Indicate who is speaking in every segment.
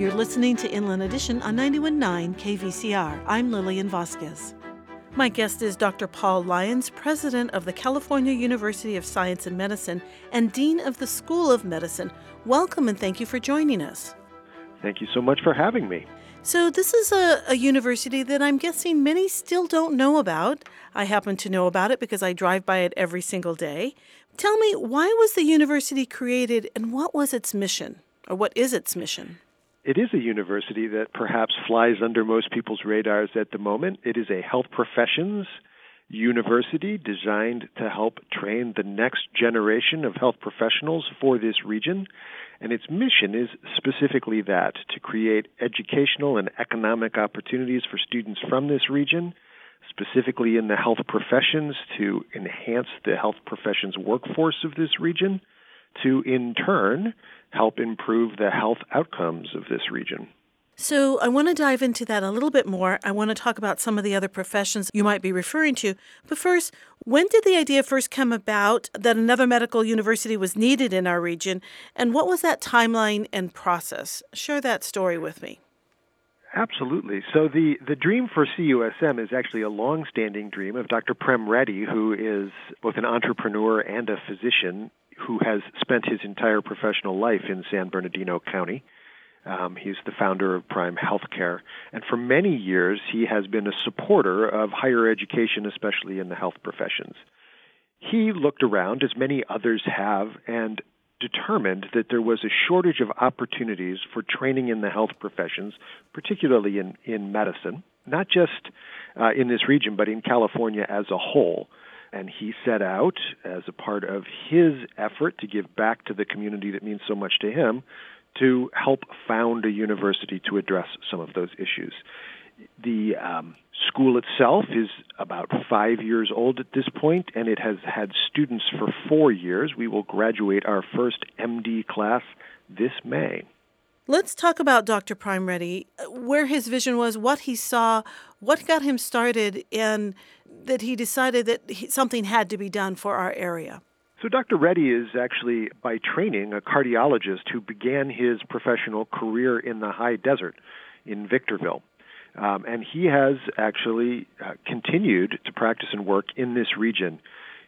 Speaker 1: You're listening to Inland Edition on 91.9 KVCR. I'm Lillian Vasquez. My guest is Dr. Paul Lyons, president of the California University of Science and Medicine and dean of the School of Medicine. Welcome and thank you for joining us.
Speaker 2: Thank you so much for having me.
Speaker 1: So, this is a, a, university that I'm guessing many still don't know about. I happen to know about it because I drive by it every single day. Tell me, why was the university created and what was its mission? Or what is its mission?
Speaker 2: It is a university that perhaps flies under most people's radars at the moment. It is a health professions university designed to help train the next generation of health professionals for this region. And its mission is specifically that to create educational and economic opportunities for students from this region, specifically in the health professions, to enhance the health professions workforce of this region, to in turn help improve the health outcomes of this region.
Speaker 1: So, I want to dive into that a little bit more. I want to talk about some of the other professions you might be referring to. But first, when did the idea first come about that another medical university was needed in our region? And what was that timeline and process? Share that story with me.
Speaker 2: Absolutely. So the, the dream for CUSM is actually a long-standing dream of Dr. Prem Reddy, who is both an entrepreneur and a physician who has spent his entire professional life in San Bernardino County. Um, he's the founder of Prime Healthcare, and for many years he has been a supporter of higher education, especially in the health professions. He looked around, as many others have, and determined that there was a shortage of opportunities for training in the health professions, particularly in, in medicine, not just uh, in this region, but in California as a whole. And he set out, as a part of his effort to give back to the community that means so much to him, to help found a university to address some of those issues. The um, school itself is about five years old at this point, and it has had students for four years. We will graduate our first MD class this May.
Speaker 1: Let's talk about Dr. Prem Reddy, where his vision was, what he saw, what got him started, and that he decided that something had to be done for our area.
Speaker 2: So, Dr. Reddy is actually, by training, a cardiologist who began his professional career in the high desert in Victorville. Um, and he has actually uh, continued to practice and work in this region.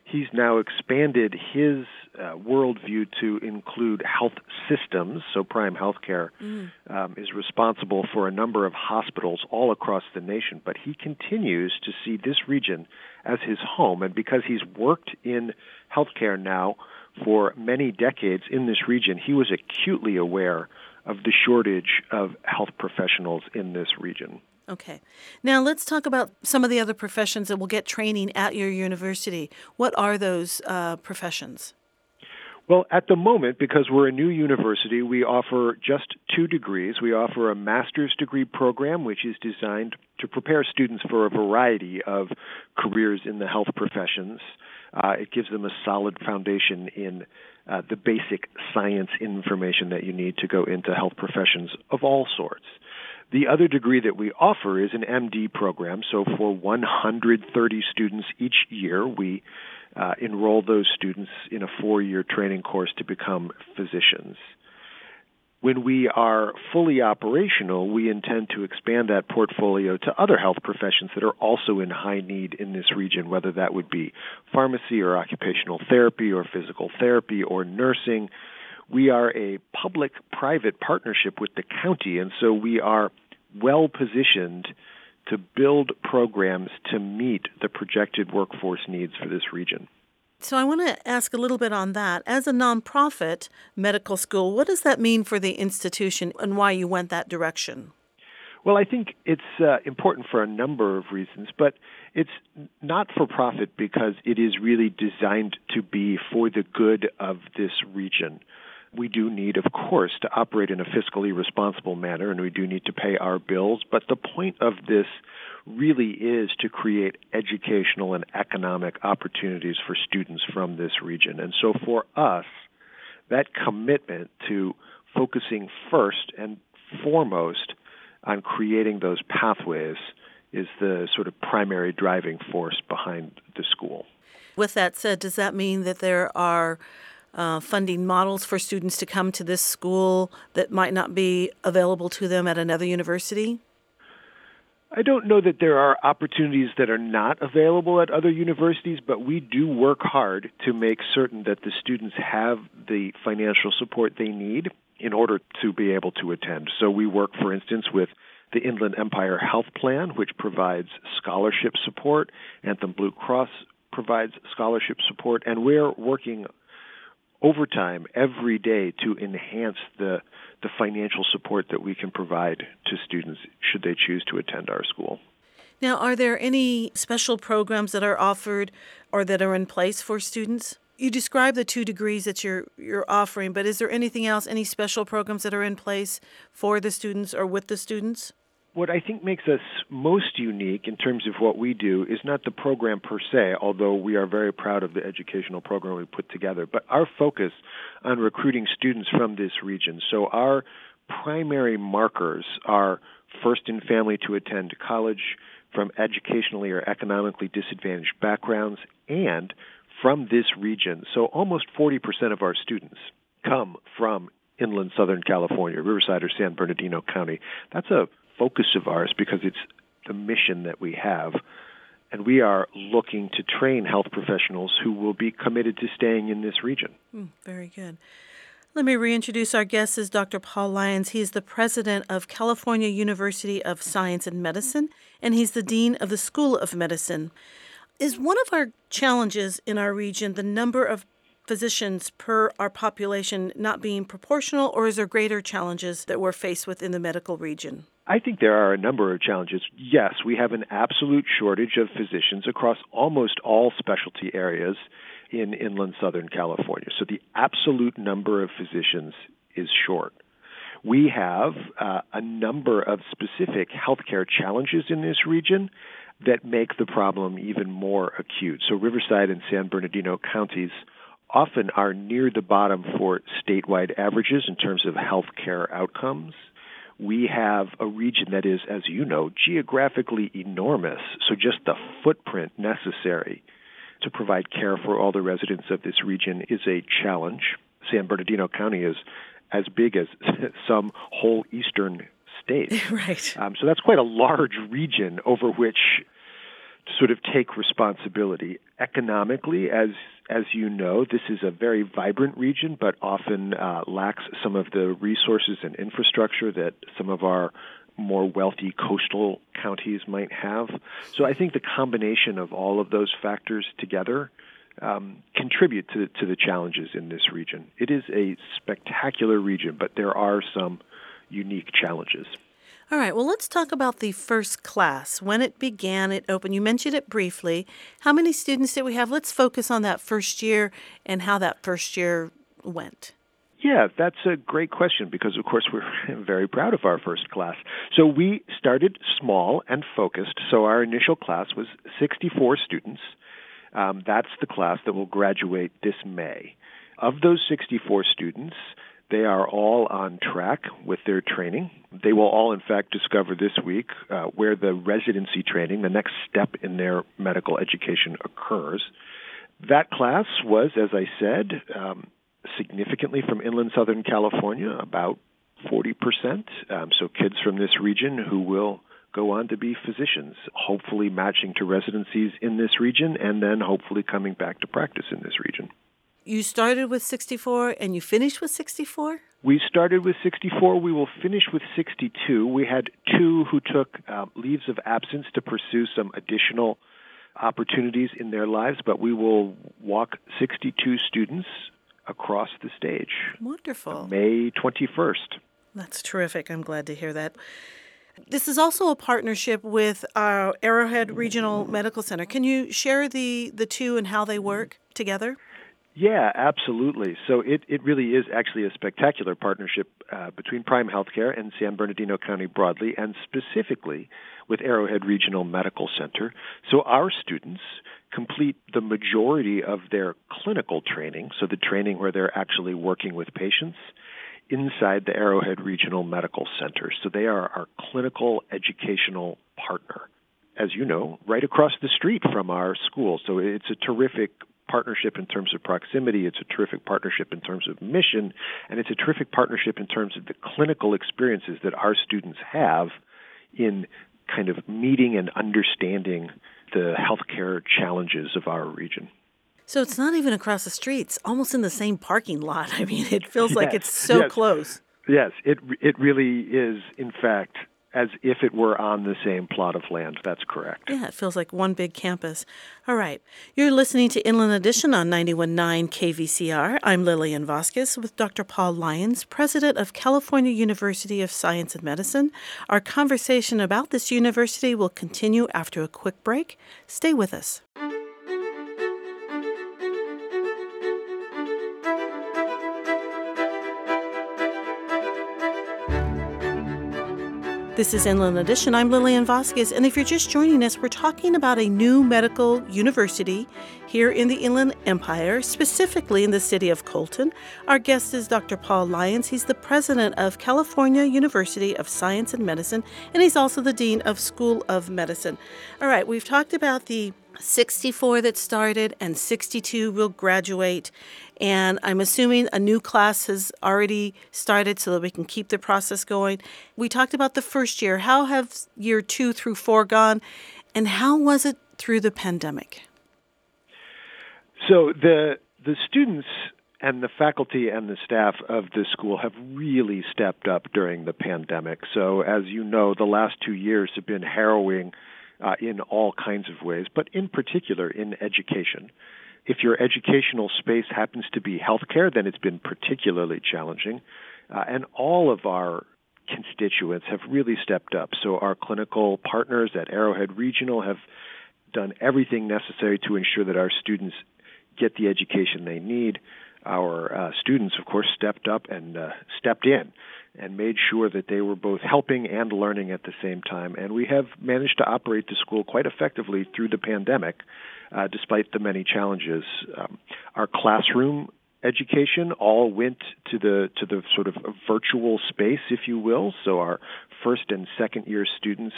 Speaker 2: He's now expanded his uh, worldview to include health systems. So, Prime Healthcare mm. um, is responsible for a number of hospitals all across the nation, but he continues to see this region as his home. And because he's worked in healthcare now for many decades in this region, he was acutely aware of the shortage of health professionals in this region.
Speaker 1: Okay. Now let's talk about some of the other professions that will get training at your university. What are those uh, professions?
Speaker 2: Well, at the moment, because we're a new university, we offer just two degrees. We offer a master's degree program, which is designed to prepare students for a variety of careers in the health professions. Uh, it gives them a solid foundation in uh, the basic science information that you need to go into health professions of all sorts. The other degree that we offer is an MD program. So for 130 students each year, we uh, enroll those students in a four year training course to become physicians. When we are fully operational, we intend to expand that portfolio to other health professions that are also in high need in this region, whether that would be pharmacy or occupational therapy or physical therapy or nursing. We are a public private partnership with the county, and so we are well positioned to build programs to meet the projected workforce needs for this region.
Speaker 1: So, I want to ask a little bit on that. As a nonprofit medical school, what does that mean for the institution and why you went that direction?
Speaker 2: Well, I think it's uh, important for a number of reasons, but it's not for profit because it is really designed to be for the good of this region we do need, of course, to operate in a fiscally responsible manner, and we do need to pay our bills. But the point of this really is to create educational and economic opportunities for students from this region. And so for us, that commitment to focusing first and foremost on creating those pathways is the sort of primary driving force behind the school.
Speaker 1: With that said, does that mean that there are uh, funding models for students to come to this school that might not be available to them at another university?
Speaker 2: I don't know that there are opportunities that are not available at other universities, but we do work hard to make certain that the students have the financial support they need in order to be able to attend. So we work, for instance, with the Inland Empire Health Plan, which provides scholarship support. Anthem Blue Cross provides scholarship support, and we're working overtime every day to enhance the the financial support that we can provide to students should they choose to attend our school.
Speaker 1: Now, are there any special programs that are offered or that are in place for students? You describe the two degrees that you're you're offering, but is there anything else, any special programs that are in place for the students or with the students?
Speaker 2: What I think makes us most unique in terms of what we do is not the program per se, although we are very proud of the educational program we put together, but our focus on recruiting students from this region. So our primary markers are first in family to attend college from educationally or economically disadvantaged backgrounds and from this region. So almost 40% of our students come from inland Southern California, Riverside or San Bernardino County. That's a focus of ours because it's the mission that we have. And we are looking to train health professionals who will be committed to staying in this region.
Speaker 1: Mm, very good. Let me reintroduce our guest is Dr. Paul Lyons. He's the president of California University of Science and Medicine, and he's the dean of the School of Medicine. Is one of our challenges in our region the number of physicians per our population not being proportional, or is there greater challenges that we're faced with in the medical region?
Speaker 2: I think there are a number of challenges. Yes, we have an absolute shortage of physicians across almost all specialty areas in inland Southern California. So the absolute number of physicians is short. We have uh, a number of specific healthcare challenges in this region that make the problem even more acute. So Riverside and San Bernardino counties often are near the bottom for statewide averages in terms of healthcare outcomes we have a region that is, as you know, geographically enormous. So just the footprint necessary to provide care for all the residents of this region is a challenge. San Bernardino County is as big as some whole eastern states.
Speaker 1: right.
Speaker 2: Um, so that's quite a large region over which to sort of take responsibility economically as as you know this is a very vibrant region but often uh, lacks some of the resources and infrastructure that some of our more wealthy coastal counties might have. So i think the combination of all of those factors together um, contribute to, to the challenges in this region. It is a spectacular region but there are some unique challenges
Speaker 1: all right, well, let's talk about the first class. When it began, it opened. You mentioned it briefly. How many students did we have? Let's focus on that first year and how that first year went.
Speaker 2: Yeah, that's a great question because, of course, we're very proud of our first class. So we started small and focused. So our initial class was 64 students. Um, that's the class that will graduate this May. Of those 64 students, they are all on track with their training. They will all, in fact, discover this week uh, where the residency training, the next step in their medical education, occurs. That class was, as I said, um, significantly from inland Southern California, about 40%. Um, so kids from this region who will go on to be physicians, hopefully matching to residencies in this region and then hopefully coming back to practice in this region.
Speaker 1: You started with 64 and you finished with 64?
Speaker 2: We started with 64. We will finish with 62. We had two who took uh, leaves of absence to pursue some additional opportunities in their lives, but we will walk 62 students across the stage.
Speaker 1: Wonderful.
Speaker 2: May 21st.
Speaker 1: That's terrific. I'm glad to hear that. This is also a partnership with our Arrowhead Regional Medical Center. Can you share the, the two and how they work together?
Speaker 2: Yeah, absolutely. So it, it really is actually a spectacular partnership uh, between Prime Healthcare and San Bernardino County broadly, and specifically with Arrowhead Regional Medical Center. So our students complete the majority of their clinical training, so the training where they're actually working with patients, inside the Arrowhead Regional Medical Center. So they are our clinical educational partner as you know, right across the street from our school. So it's a terrific partnership in terms of proximity, it's a terrific partnership in terms of mission, and it's a terrific partnership in terms of the clinical experiences that our students have in kind of meeting and understanding the healthcare challenges of our region.
Speaker 1: So it's not even across the street; it's almost in the same parking lot. I mean, it feels like it's so
Speaker 2: yes.
Speaker 1: close.
Speaker 2: Yes, it it really is. In fact, as if it were on the same plot of land. That's correct.
Speaker 1: Yeah, it feels like one big campus. All right. You're listening to Inland Edition on 91.9 KVCR. I'm Lillian Vasquez with Dr. Paul Lyons, president of California University of Science and Medicine. Our conversation about this university will continue after a quick break. Stay with us. This is Inland Edition. I'm Lillian Vasquez, and if you're just joining us, we're talking about a new medical university here in the Inland Empire, specifically in the city of Colton. Our guest is Dr. Paul Lyons. He's the president of California University of Science and Medicine, and he's also the dean of School of Medicine. All right, we've talked about the 64 that started and 62 will graduate. And I'm assuming a new class has already started so that we can keep the process going. We talked about the first year. How have year two through four gone? And how was it through the pandemic?
Speaker 2: So the the students and the faculty and the staff of the school have really stepped up during the pandemic. So as you know, the last two years have been harrowing uh, in all kinds of ways, but in particular in education. If your educational space happens to be healthcare, then it's been particularly challenging. Uh, and all of our constituents have really stepped up. So our clinical partners at Arrowhead Regional have done everything necessary to ensure that our students get the education they need. Our uh, students, of course, stepped up and uh, stepped in and made sure that they were both helping and learning at the same time. And we have managed to operate the school quite effectively through the pandemic, uh, despite the many challenges. Um, our classroom education all went to the to the sort of virtual space, if you will. So our first and second year students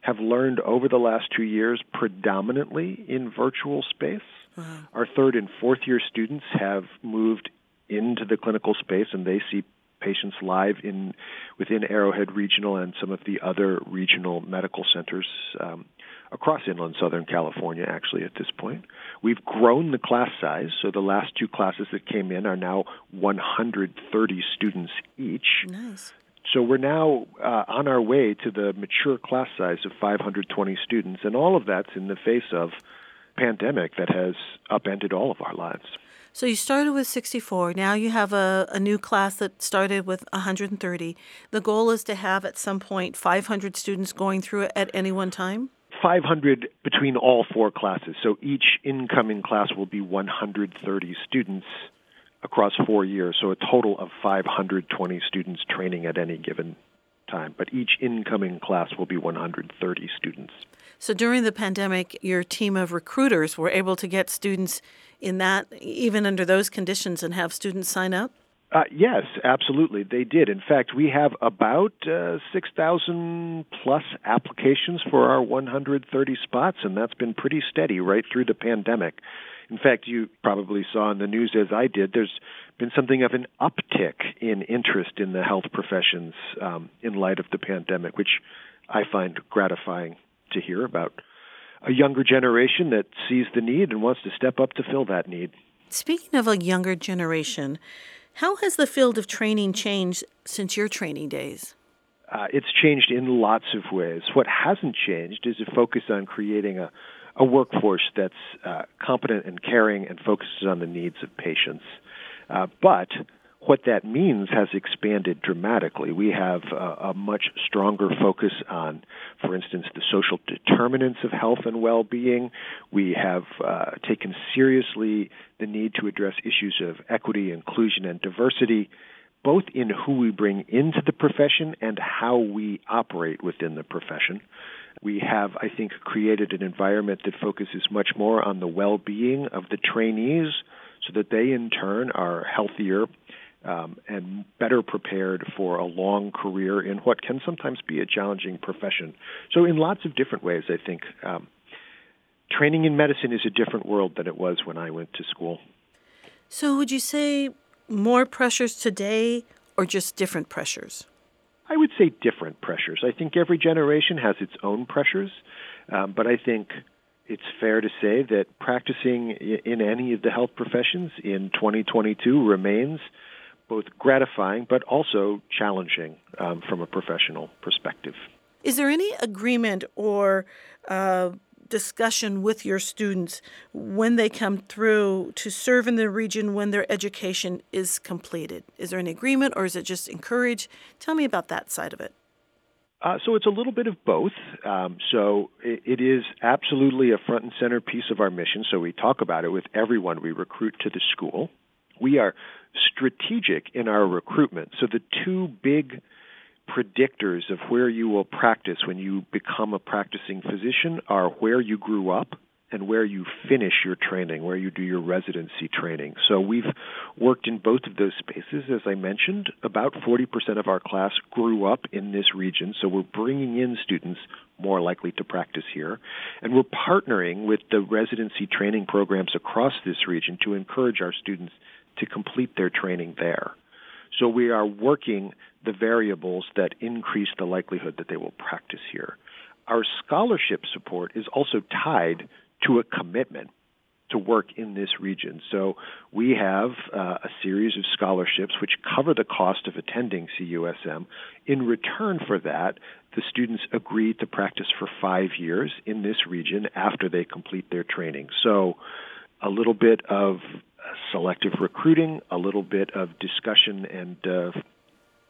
Speaker 2: have learned over the last two years predominantly in virtual space. Wow. Our third and fourth year students have moved into the clinical space and they see patients live in within Arrowhead Regional and some of the other regional medical centers um, across inland Southern California. Actually, at this point, we've grown the class size. So the last two classes that came in are now 130 students each.
Speaker 1: Nice.
Speaker 2: So we're now uh, on our way to the mature class size of 520 students, and all of that's in the face of pandemic that has upended all of our lives.
Speaker 1: So you started with 64. Now you have a, a new class that started with 130. The goal is to have at some point 500 students going through it at any one time?
Speaker 2: 500 between all four classes. So each incoming class will be 130 students across four years. So a total of 520 students training at any given time. But each incoming class will be 130 students.
Speaker 1: So during the pandemic, your team of recruiters were able to get students in that, even under those conditions, and have students sign up?
Speaker 2: Uh, yes, absolutely. They did. In fact, we have about uh, 6,000 plus applications for our 130 spots, and that's been pretty steady right through the pandemic. In fact, you probably saw in the news as I did, there's been something of an uptick in interest in the health professions um, in light of the pandemic, which I find gratifying to hear about a younger generation that sees the need and wants to step up to fill that need.
Speaker 1: Speaking of a younger generation, how has the field of training changed since your training days?
Speaker 2: Uh, it's changed in lots of ways. What hasn't changed is a focus on creating a, a workforce that's uh, competent and caring and focuses on the needs of patients. Uh, but what that means has expanded dramatically. We have a, a, much stronger focus on, for instance, the social determinants of health and well being. We have uh, taken seriously the need to address issues of equity, inclusion, and diversity, both in who we bring into the profession and how we operate within the profession. We have, I think, created an environment that focuses much more on the well being of the trainees so that they, in turn, are healthier um, and better prepared for a long career in what can sometimes be a challenging profession. So, in lots of different ways, I think um, training in medicine is a different world than it was when I went to school.
Speaker 1: So, would you say more pressures today or just different pressures?
Speaker 2: I would say different pressures. I think every generation has its own pressures, um, but I think it's fair to say that practicing in any of the health professions in 2022 remains both gratifying but also challenging um, from a professional perspective.
Speaker 1: Is there any agreement or uh, discussion with your students when they come through to serve in the region when their education is completed? Is there an agreement or is it just encouraged? Tell me about that side of it.
Speaker 2: Uh, so it's a little bit of both. Um, so it, it is absolutely a front and center piece of our mission. So we talk about it with everyone we recruit to the school. We are strategic in our recruitment. So the two big predictors of where you will practice when you become a practicing physician are where you grew up and where you finish your training, where you do your residency training. So we've worked in both of those spaces. As I mentioned, about 40% of our class grew up in this region, so we're bringing in students more likely to practice here. And we're partnering with the residency training programs across this region to encourage our students to complete their training there. So we are working the variables that increase the likelihood that they will practice here. Our scholarship support is also tied to a commitment to work in this region. So we have uh, a series of scholarships which cover the cost of attending CUSM. In return for that, the students agree to practice for five years in this region after they complete their training. So a little bit of selective recruiting, a little bit of discussion and uh,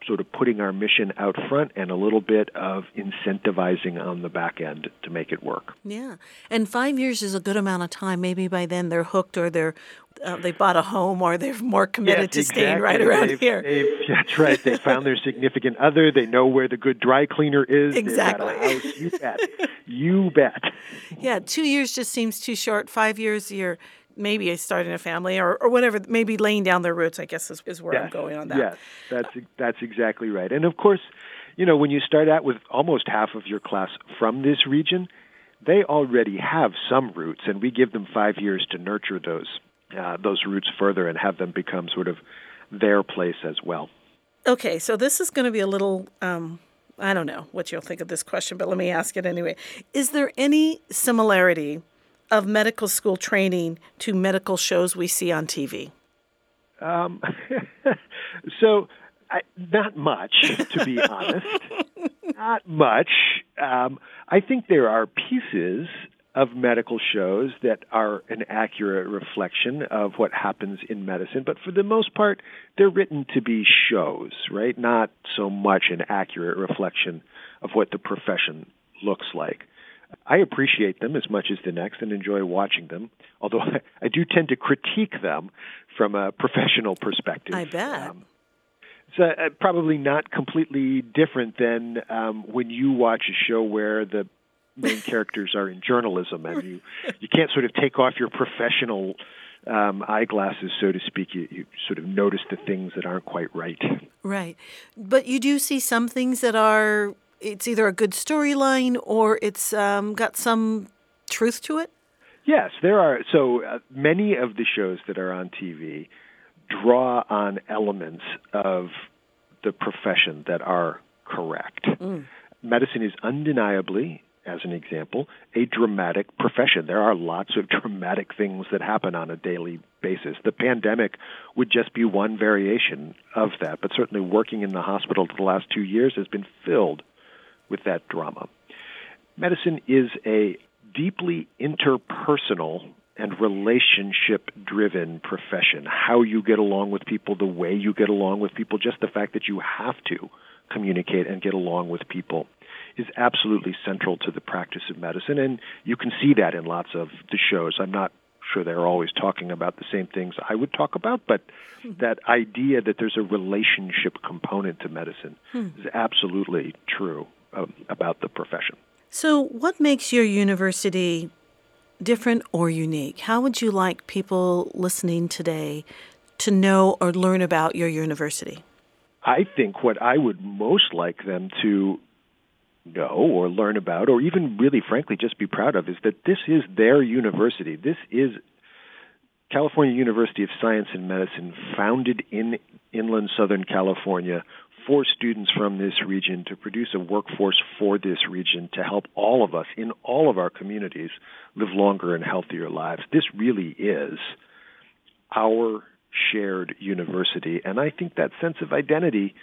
Speaker 2: sort of putting our mission out front and a little bit of incentivizing on the back end to make it work.
Speaker 1: Yeah. And 5 years is a good amount of time. Maybe by then they're hooked or they're uh, they bought a home or they're more committed
Speaker 2: yes,
Speaker 1: to
Speaker 2: exactly.
Speaker 1: staying right around
Speaker 2: they've,
Speaker 1: here.
Speaker 2: They've, that's right. They found their significant other. They know where the good dry cleaner is.
Speaker 1: Exactly.
Speaker 2: You bet. You bet.
Speaker 1: Yeah, two years just seems too short. Five years, you're maybe starting a family or, or whatever, maybe laying down their roots, I guess is, is where
Speaker 2: yes,
Speaker 1: I'm going on that.
Speaker 2: Yes, that's, that's exactly right. And of course, you know, when you start out with almost half of your class from this region, they already have some roots, and we give them five years to nurture those uh, those roots further and have them become sort of their place as well.
Speaker 1: Okay, so this is going to be a little. Um, I don't know what you'll think of this question, but let me ask it anyway. Is there any similarity of medical school training to medical shows we see on TV?
Speaker 2: Um, so, I, not much, to be honest. Not much. Um, I think there are pieces of medical shows that are an accurate reflection of what happens in medicine, but for the most part, they're written to be shows, right? Not so much an accurate reflection of what the profession looks like. I appreciate them as much as the next and enjoy watching them, although I, I do tend to critique them from a professional perspective.
Speaker 1: I bet. Um,
Speaker 2: it's uh, probably not completely different than um, when you watch a show where the main characters are in journalism and you you can't sort of take off your professional um, eyeglasses, so to speak. You, you sort of notice the things that aren't quite right.
Speaker 1: Right, but you do see some things that are it's either a good storyline or it's um, got some truth to it?
Speaker 2: Yes, there are. So uh, many of the shows that are on TV draw on elements of the profession that are correct. Mm. Medicine is undeniably, as an example, a dramatic profession. There are lots of dramatic things that happen on a daily basis. The pandemic would just be one variation of that, but certainly working in the hospital for the last two years has been filled with that drama. Medicine is a deeply interpersonal and relationship driven profession. How you get along with people, the way you get along with people, just the fact that you have to communicate and get along with people is absolutely central to the practice of medicine. And you can see that in lots of the shows. I'm not sure they're always talking about the same things I would talk about, but hmm. that idea that there's a relationship component to medicine hmm. is absolutely true um, about the profession.
Speaker 1: So, what makes your university different or unique? How would you like people listening today to know or learn about your university?
Speaker 2: I think what I would most like them to know or learn about, or even really frankly just be proud of, is that this is their university. This is California University of Science and Medicine, founded in inland Southern California for students from this region to produce a workforce for this region to help all of us in all of our communities live longer and healthier lives. This really is our shared university. And I think that sense of identity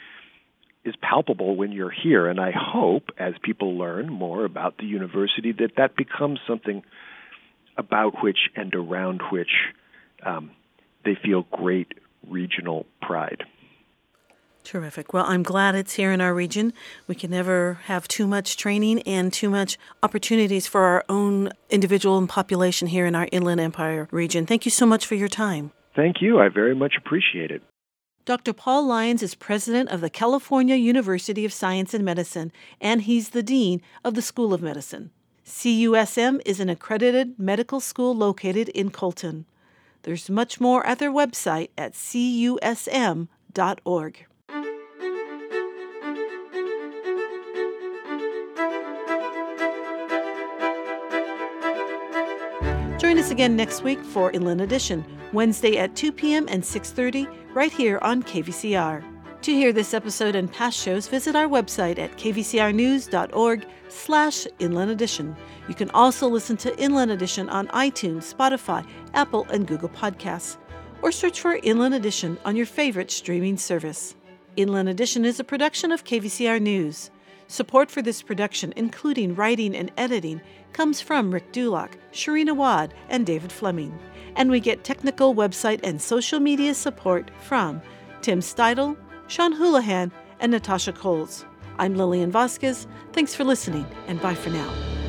Speaker 2: is palpable when you're here. And I hope, as people learn more about the university, that that becomes something about which and around which um, they feel great regional pride.
Speaker 1: Terrific. Well, I'm glad it's here in our region. We can never have too much training and too much opportunities for our own individual and population here in our Inland Empire region. Thank you so much for your time.
Speaker 2: Thank you. I very much appreciate it.
Speaker 1: Dr. Paul Lyons is president of the California University of Science and Medicine, and he's the dean of the School of Medicine. CUSM is an accredited medical school located in Colton. There's much more at their website at cusm.org. Join us again next week for Inland Edition, Wednesday at 2 p.m. and 6:30, right here on KVCR. To hear this episode and past shows, visit our website at kvcrnews.org slash Inland Edition. You can also listen to Inland Edition on iTunes, Spotify, Apple, and Google Podcasts, or search for Inland Edition on your favorite streaming service. Inland Edition is a production of KVCR News. Support for this production, including writing and editing, comes from Rick Dulock, Sharina Wad, and David Fleming. And we get technical website and social media support from Tim Steidel, Sean Houlihan, and Natasha Coles. I'm Lillian Vasquez. Thanks for listening, and bye for now.